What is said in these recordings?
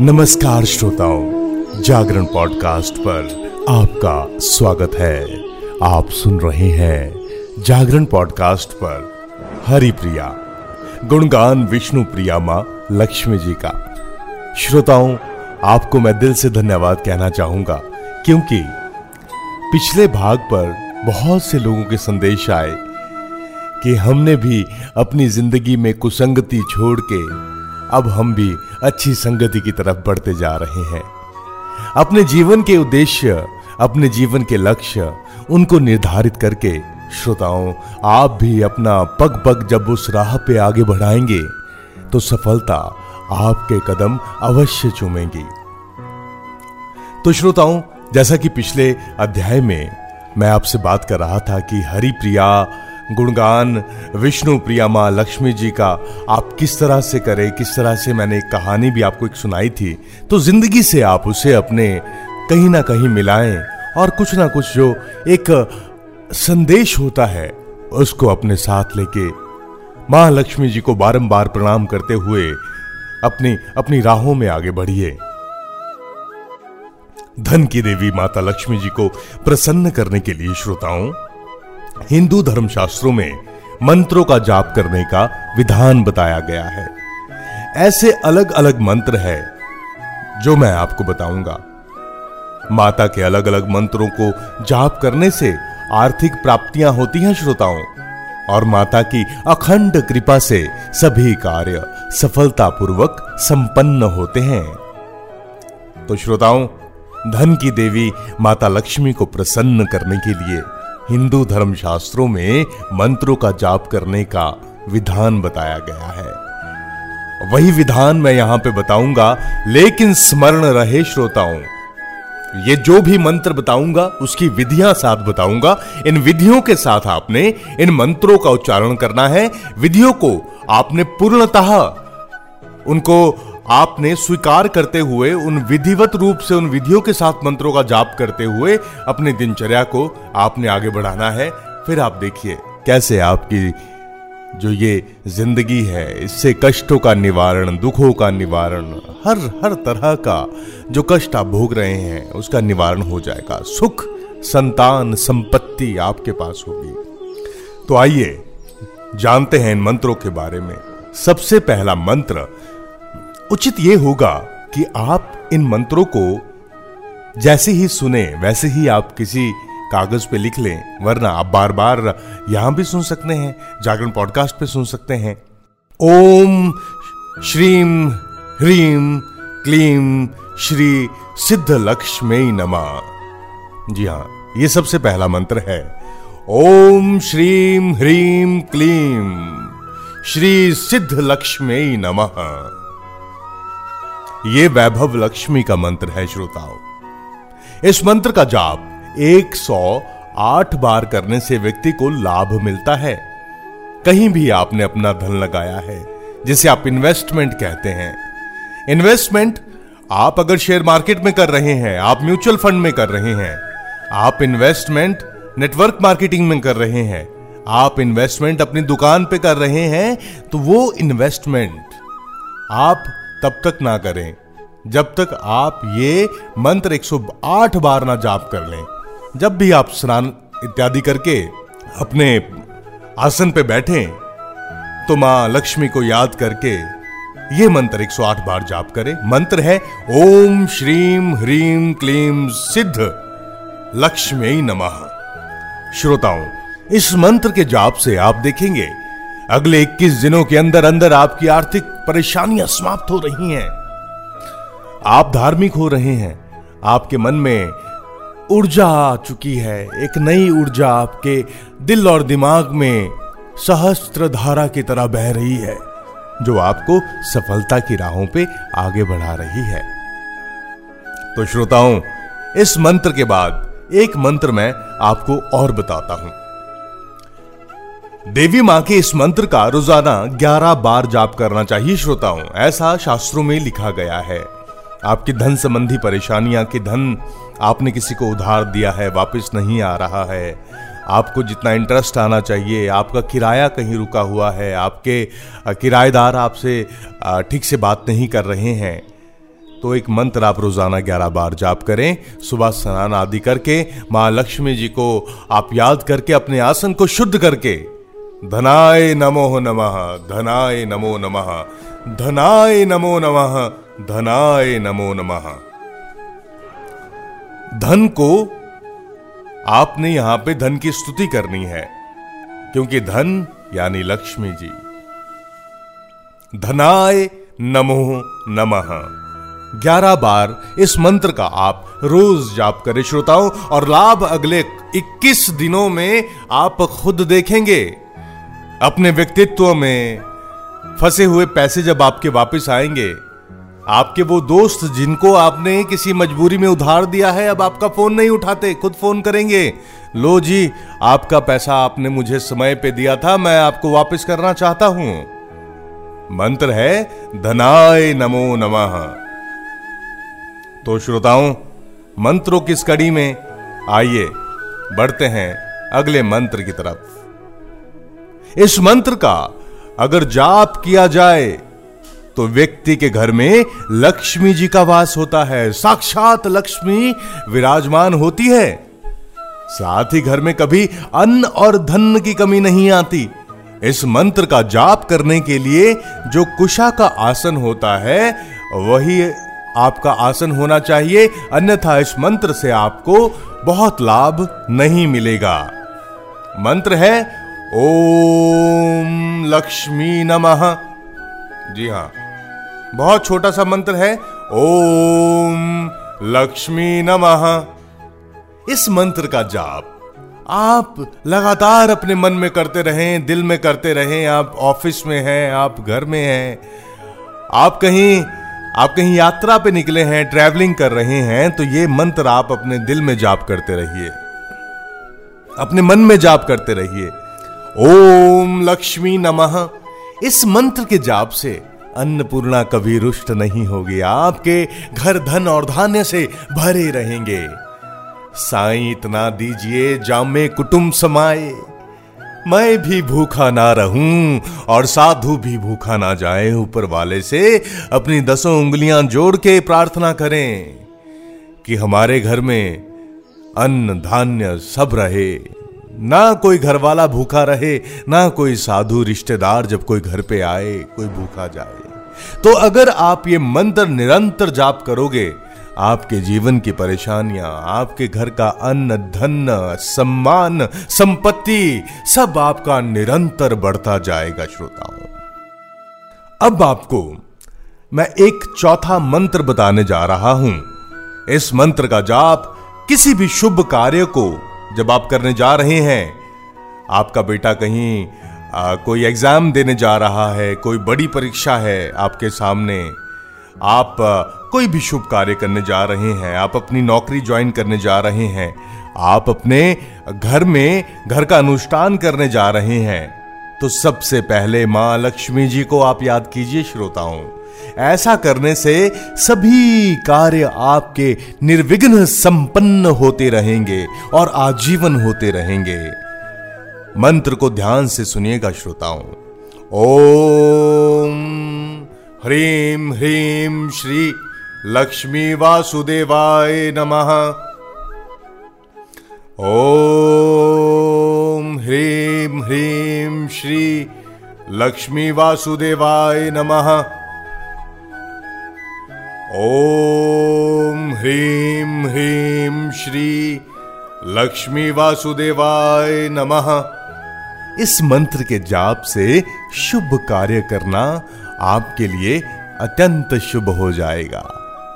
नमस्कार श्रोताओं, जागरण पॉडकास्ट पर आपका स्वागत है। आप सुन रहे हैं जागरण पॉडकास्ट पर हरि प्रिया गुणगान विष्णु प्रिया माँ लक्ष्मी जी का। श्रोताओं, आपको मैं दिल से धन्यवाद कहना चाहूँगा, क्योंकि पिछले भाग पर बहुत से लोगों के संदेश आए कि हमने भी अपनी ज़िंदगी में कुसंगति छोड़ के अब हम भी अच्छी संगति की तरफ़ बढ़ते जा रहे हैं। अपने जीवन के उद्देश्य, अपने जीवन के लक्ष्य, उनको निर्धारित करके श्रोताओं, आप भी अपना पग पग जब उस राह पे आगे बढ़ाएँगे तो सफलता आपके कदम अवश्य चूमेंगी। तो श्रोताओं, जैसा कि पिछले अध्याय में मैं आपसे बात कर रहा था कि हरि प्रिया गुणगान, विष्णु प्रिया माँ लक्ष्मी जी का आप किस तरह से करें, किस तरह से मैंने एक कहानी भी आपको एक सुनाई थी तो ज़िंदगी से आप उसे अपने कहीं ना कहीं मिलाएँ और कुछ ना कुछ जो एक संदेश होता है, उसको अपने साथ लेके माँ लक्ष्मी जी को बारंबार प्रणाम करते हुए अपनी अपनी राहों में आगे बढ़िए। धन की देवी माता लक्ष्मी जी को प्रसन्न करने के लिए श्रोताओं हिंदू धर्मशास्त्रों में मंत्रों का जाप करने का विधान बताया गया है। ऐसे अलग अलग मंत्र है जो मैं आपको बताऊँगा। माता के अलग अलग मंत्रों को जाप करने से आर्थिक प्राप्तियाँ होती हैं श्रोताओं, और माता की अखंड कृपा से सभी कार्य सफलतापूर्वक संपन्न होते हैं। तो श्रोताओं, धन की देवी माता लक्ष्मी को प्रसन्न करने के लिए हिंदू धर्म शास्त्रों में मंत्रों का जाप करने का विधान बताया गया है। वही विधान मैं यहाँ पे बताऊँगा, लेकिन स्मरण रहे श्रोताओं, ये जो भी मंत्र बताऊँगा, उसकी विधियाँ साथ बताऊँगा। इन विधियों के साथ आपने इन मंत्रों का उच्चारण करना है। विधियों को आपने पूर्णतः उनको आपने स्वीकार करते हुए उन विधिवत रूप से उन विधियों के साथ मंत्रों का जाप करते हुए अपने दिनचर्या को आपने आगे बढ़ाना है। फिर आप देखिए, कैसे आपकी जो ये ज़िंदगी है, इससे कष्टों का निवारण, दुखों का निवारण, हर हर तरह का जो कष्ट आप भोग रहे हैं, उसका निवारण हो जाएगा। सुख, संतान, संपत्ति आपके पास होगी। तो आइए, जानते हैं इन मंत्रों के बारे में। सबसे पहला मंत्र उचित यह होगा कि आप इन मंत्रों को जैसे ही सुने, वैसे ही आप किसी कागज़ पे लिख लें, वरना आप बार बार यहाँ भी सुन सकते हैं, जागरण पॉडकास्ट पे सुन सकते हैं। ओम श्रीम ह्रीम क्लीम श्री सिद्ध लक्ष्मी नमा। जी हाँ, ये सबसे पहला मंत्र है। ओम श्रीम ह्रीम क्लीम श्री सिद्ध लक्ष्मी नमः। ये वैभव लक्ष्मी का मंत्र है, श्रोताओं। इस मंत्र का जाप 108 बार करने से व्यक्ति को लाभ मिलता है। कहीं भी आपने अपना धन लगाया है, जिसे आप इन्वेस्टमेंट कहते हैं। इन्वेस्टमेंट आप अगर शेयर मार्केट में कर रहे हैं, आप म्यूचुअल फंड में कर रहे हैं, आप इन्वेस्टमेंट नेटवर्क मार्केटिंग में कर रहे हैं, आप इन्वेस्टमेंट अपनी दुकान पे कर रहे हैं तो वो इन्वेस्टमेंट आप तब तक ना करें। जब तक आप ये मंत्र 108 बार ना जाप कर लें, जब भी आप स्नान इत्यादि करके अपने आसन पे बैठे तो माँ लक्ष्मी को याद करके ये मंत्र 108 बार जाप करें। मंत्र है, ओम श्रीम ह्रीम क्लीम सिद्ध लक्ष्मी नमः। श्रोताओं, इस मंत्र के जाप से आप देखेंगे, अगले 21 दिनों के अंदर अंदर आपकी आर्थिक परेशानियाँ समाप्त हो रही हैं। आप धार्मिक हो रहे हैं। आपके मन में ऊर्जा आ चुकी है। एक नई ऊर्जा आपके दिल और दिमाग में सहस्त्र धारा की तरह बह रही है, जो आपको सफलता की राहों पे आगे बढ़ा रही है। तो श्रोताओं, इस मंत्र के बाद एक मंत्र मैं आपको और बताता हूँ। देवी माँ के इस मंत्र का रोज़ाना 11 बार जाप करना चाहिए श्रोताओं, ऐसा शास्त्रों में लिखा गया है। आपकी धन संबंधी परेशानियाँ कि धन आपने किसी को उधार दिया है, वापस नहीं आ रहा है। आपको जितना इंटरेस्ट आना चाहिए, आपका किराया कहीं रुका हुआ है, आपके किराएदार आपसे ठीक से बात नहीं कर रहे हैं। तो एक मंत्र आप रोज़ाना ग्यारह बार जाप करें, सुबह स्नान आदि करके, माँ लक्ष्मी जी को आप याद करके, अपने आसन को शुद्ध करके धनाय नमो नमः, धनाय नमो नमः, धनाय नमो नमः, धनाय नमो नमः। धन को आपने यहाँ पे धन की स्तुति करनी है, क्योंकि धन यानी लक्ष्मी जी। धनाय नमो नमः। ग्यारह बार इस मंत्र का आप रोज जाप करें, श्रोताओं, और लाभ अगले 21 दिनों में आप खुद देखेंगे। अपने व्यक्तित्व में फंसे हुए पैसे जब आपके वापस आएँगे, आपके वो दोस्त जिनको आपने किसी मजबूरी में उधार दिया है, अब आपका फ़ोन नहीं उठाते, खुद फ़ोन करेंगे। लो जी, आपका पैसा आपने मुझे समय पे दिया था, मैं आपको वापस करना चाहता हूँ। मंत्र है, धनाय नमो नमः। तो श्रोताओं, मंत्रों की इस कड़ी में आइए, बढ़ते हैं अगले मंत्र की तरफ़। इस मंत्र का, अगर जाप किया जाए तो व्यक्ति के घर में लक्ष्मी जी का वास होता है। साक्षात लक्ष्मी विराजमान होती है। साथ ही घर में कभी अन्न और धन की कमी नहीं आती। इस मंत्र का जाप करने के लिए जो कुशा का आसन होता है, वही आपका आसन होना चाहिए। अन्यथा इस मंत्र से आपको बहुत लाभ नहीं मिलेगा। मंत्र है ओम लक्ष्मी नमः। जी हाँ, बहुत छोटा सा मंत्र है, ओम लक्ष्मी नमः। इस मंत्र का जाप आप लगातार अपने मन में करते रहें, दिल में करते रहें, आप ऑफ़िस में हैं, आप घर में हैं, आप कहीं आप कहीं यात्रा पे निकले हैं ट्रैवलिंग कर रहे हैं तो ये मंत्र आप अपने दिल में जाप करते रहिए। अपने मन में जाप करते रहिए। ओम लक्ष्मी नमः। इस मंत्र के जाप से अन्नपूर्णा कभी रुष्ट नहीं होगी। आपके घर धन और धान्य से भरे रहेंगे। साई इतना दीजिए, जामे कुटुंब समाए मैं भी भूखा ना रहूँ और साधु भी भूखा ना जाए। ऊपर वाले से अपनी दसों उंगलियाँ जोड़ के प्रार्थना करें कि हमारे घर में अन्न धान्य सब रहे। ना कोई घर वाला भूखा रहे, ना कोई साधु रिश्तेदार जब कोई घर पे आए, कोई भूखा जाए। तो अगर आप ये मंत्र निरंतर जाप करोगे, आपके जीवन की परेशानियाँ, आपके घर का अन्न, धन, सम्मान, संपत्ति, सब आपका निरंतर बढ़ता जाएगा, श्रोताओं। अब आपको मैं एक चौथा मंत्र बताने जा रहा हूँ। इस मंत्र का जाप किसी भी शुभ कार्य को जब आप करने जा रहे हैं आपका बेटा कहीं आ, कोई एग्ज़ाम देने जा रहा है कोई बड़ी परीक्षा है आपके सामने आप आ, कोई भी शुभ कार्य करने जा रहे हैं आप अपनी नौकरी ज्वाइन करने जा रहे हैं आप अपने घर में घर का अनुष्ठान करने जा रहे हैं तो सबसे पहले माँ लक्ष्मी जी को आप याद कीजिए श्रोताओं। ऐसा करने से सभी कार्य आपके निर्विघ्न संपन्न होते रहेंगे और आजीवन होते रहेंगे। मंत्र को ध्यान से सुनिएगा श्रोताओं। ओम ह्रीम ह्रीम श्री लक्ष्मी वासुदेवाय नमः। ओम ह्रीम ह्रीं श्री लक्ष्मी वासुदेवाय नमः। ओम ह्रीं ह्रीं श्री लक्ष्मी वासुदेवाय नमः। इस मंत्र के जाप से शुभ कार्य करना आपके लिए अत्यंत शुभ हो जाएगा।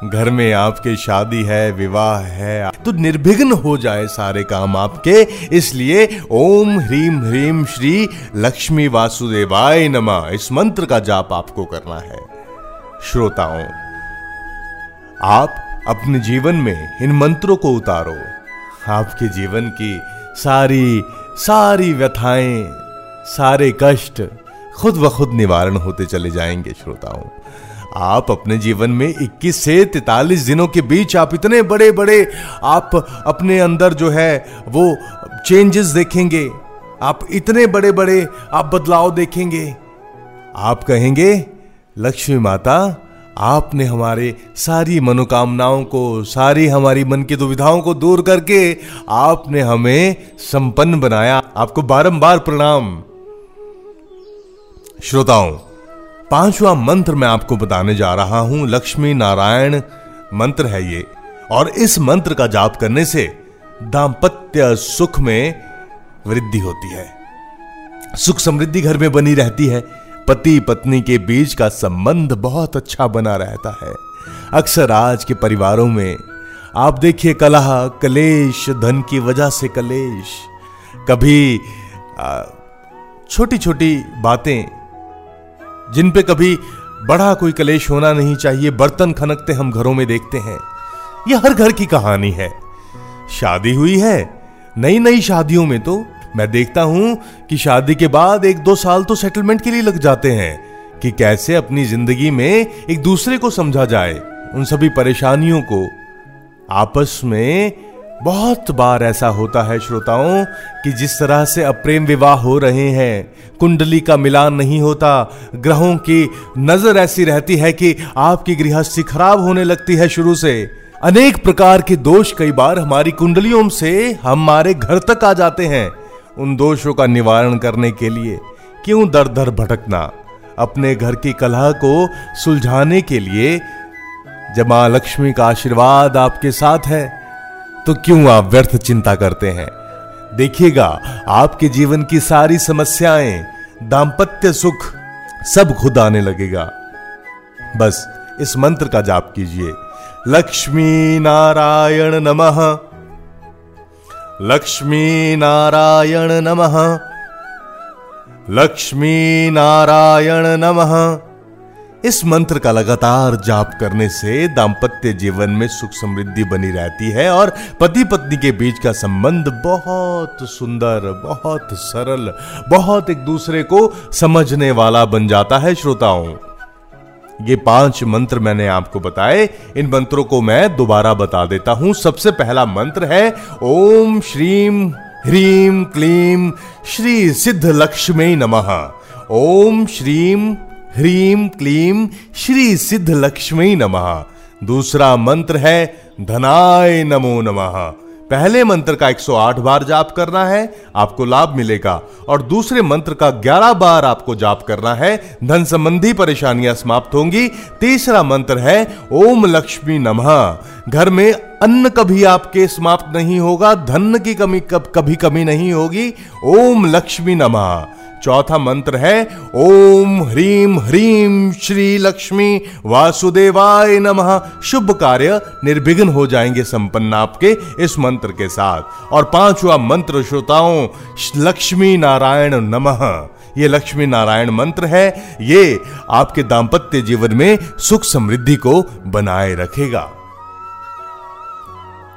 घर में आपके शादी है, विवाह है तो निर्विघ्न हो जाए सारे काम आपके, इसलिए ओम ह्रीम ह्रीम श्री लक्ष्मी वासुदेवाय नमा। इस मंत्र का जाप आपको करना है। श्रोताओं आप अपने जीवन में इन मंत्रों को उतारो। आपके जीवन की सारी सारी व्यथाएँ, सारे कष्ट खुद ब खुद निवारण होते चले जाएँगे, श्रोताओं। आप अपने जीवन में 21 से 43 दिनों के बीच आप इतने बड़े बड़े आप अपने अंदर जो है, वो चेंजेस देखेंगे। आप इतने बड़े बड़े आप बदलाव देखेंगे। आप कहेंगे, लक्ष्मी माता आपने हमारे सारी मनोकामनाओं को, सारी हमारी मन की दुविधाओं को दूर करके आपने हमें संपन्न बनाया। आपको बारंबार प्रणाम। श्रोताओं, पांचवा मंत्र मैं आपको बताने जा रहा हूँ। लक्ष्मी नारायण मंत्र है ये। और इस मंत्र का जाप करने से दाम्पत्य सुख में वृद्धि होती है। सुख समृद्धि घर में बनी रहती है। पति पत्नी के बीच का संबंध बहुत अच्छा बना रहता है। अक्सर आज के परिवारों में आप देखिए कलह, कलेश, धन की वजह से कलेश। कभी छोटी छोटी बातें, जिन पे कभी बड़ा कोई कलेश होना नहीं चाहिए, बर्तन खनकते हम घरों में देखते हैं। यह हर घर की कहानी है। शादी हुई है नई नई शादियों में तो मैं देखता हूँ कि शादी के बाद एक दो साल तो सेटलमेंट के लिए लग जाते हैं कि कैसे अपनी ज़िंदगी में एक दूसरे को समझा जाए, उन सभी परेशानियों को। आपस में बहुत बार ऐसा होता है श्रोताओं कि जिस तरह से अप्रेम विवाह हो रहे हैं, कुंडली का मिलान नहीं होता, ग्रहों की नज़र ऐसी रहती है कि आपकी गृहस्थी खराब होने लगती है शुरू से। अनेक प्रकार के दोष कई बार हमारी कुंडलियों से हमारे घर तक आ जाते हैं। उन दोषों का निवारण करने के लिए क्यों दर दर भटकना? अपने घर की कलह को सुलझाने के लिए जब माँ लक्ष्मी का आशीर्वाद आपके साथ है तो क्यों आप व्यर्थ चिंता करते हैं? देखिएगा, आपके जीवन की सारी समस्याएँ, दाम्पत्य सुख, सब खुद आने लगेगा। बस इस मंत्र का जाप कीजिए। लक्ष्मी नारायण नमः। लक्ष्मी नारायण नमः। लक्ष्मी नारायण नमः। इस मंत्र का लगातार जाप करने से दाम्पत्य जीवन में सुख समृद्धि बनी रहती है और पति पत्नी के बीच का संबंध बहुत सुंदर, बहुत सरल, बहुत एक दूसरे को समझने वाला बन जाता है श्रोताओं। ये पाँच मंत्र मैंने आपको बताए। इन मंत्रों को मैं दोबारा बता देता हूँ। सबसे पहला मंत्र है, ओम श्रीम ह्रीम क्लीम श्री सिद्ध लक्ष्मी नमः। ओम श्रीम ह्रीम क्लीम श्री सिद्ध लक्ष्मी नमः। दूसरा मंत्र है, धनाय नमो नमः। पहले मंत्र का 108 बार जाप करना है, आपको लाभ मिलेगा। और दूसरे मंत्र का 11 बार आपको जाप करना है, धन संबंधी परेशानियाँ समाप्त होंगी। तीसरा मंत्र है, ओम लक्ष्मी नमः। घर में अन्न कभी आपके समाप्त नहीं होगा, धन की कमी कब, कभी कमी नहीं होगी। ओम लक्ष्मी नमः। चौथा मंत्र है, ओम ह्रीम ह्रीम श्री लक्ष्मी वासुदेवाय नमः। शुभ कार्य निर्विघ्न हो जाएँगे संपन्न आपके इस मंत्र के साथ। और पांचवा मंत्र श्रोताओं, लक्ष्मी नारायण नमः। ये लक्ष्मी नारायण मंत्र है, ये आपके दाम्पत्य जीवन में सुख समृद्धि को बनाए रखेगा।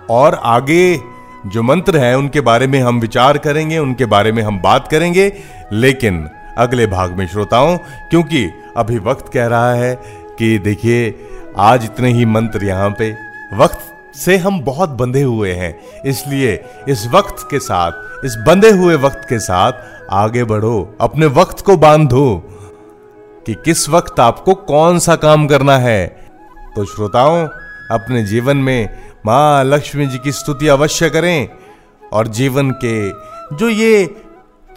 और आगे जो मंत्र हैं, उनके बारे में हम विचार करेंगे, उनके बारे में हम बात करेंगे। लेकिन अगले भाग में श्रोताओं, क्योंकि अभी वक्त कह रहा है कि देखिए, आज इतने ही मंत्र यहाँ पे। वक्त से हम बहुत बंधे हुए हैं, इसलिए इस वक्त के साथ, इस बंधे हुए वक्त के साथ आगे बढ़ो, अपने वक्त को बांधो कि किस वक्त आपको कौन सा काम करना है। तो श्रोताओं, अपने जीवन में माँ लक्ष्मी जी की स्तुति अवश्य करें। और जीवन के जो ये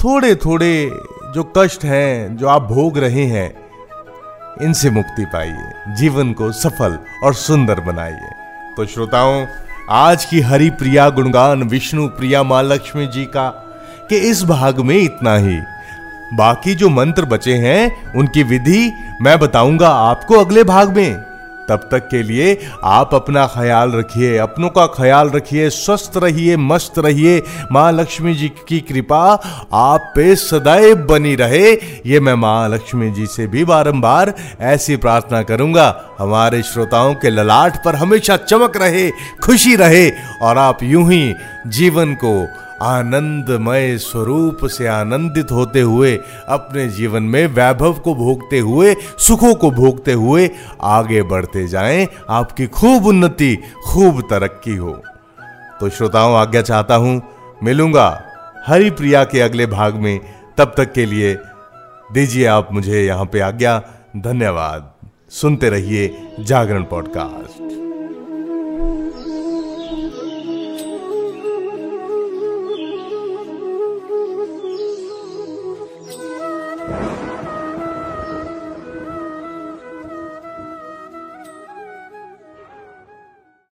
थोड़े थोड़े जो कष्ट हैं, जो आप भोग रहे हैं, इनसे मुक्ति पाइए। जीवन को सफल और सुंदर बनाइए। तो श्रोताओं, आज की हरि प्रिया गुणगान विष्णु प्रिया माँ लक्ष्मी जी का के इस भाग में इतना ही। बाकी जो मंत्र बचे हैं, उनकी विधि मैं बताऊँगा आपको अगले भाग में। तब तक के लिए आप अपना ख्याल रखिए, अपनों का ख्याल रखिए, स्वस्थ रहिए, मस्त रहिए। माँ लक्ष्मी जी की कृपा आप पे सदैव बनी रहे। ये मैं माँ लक्ष्मी जी से भी बारंबार ऐसी प्रार्थना करूँगा। हमारे श्रोताओं के ललाट पर हमेशा चमक रहे, खुशी रहे और आप यूँ ही जीवन को आनंदमय स्वरूप से आनंदित होते हुए, अपने जीवन में वैभव को भोगते हुए, सुखों को भोगते हुए आगे बढ़ते जाएँ। आपकी खूब उन्नति, खूब तरक्की हो। तो श्रोताओं, आज्ञा चाहता हूँ, मिलूँगा हरि प्रिया के अगले भाग में। तब तक के लिए दीजिए आप मुझे यहाँ पे आज्ञा। धन्यवाद। सुनते रहिए जागरण पॉडकास्ट।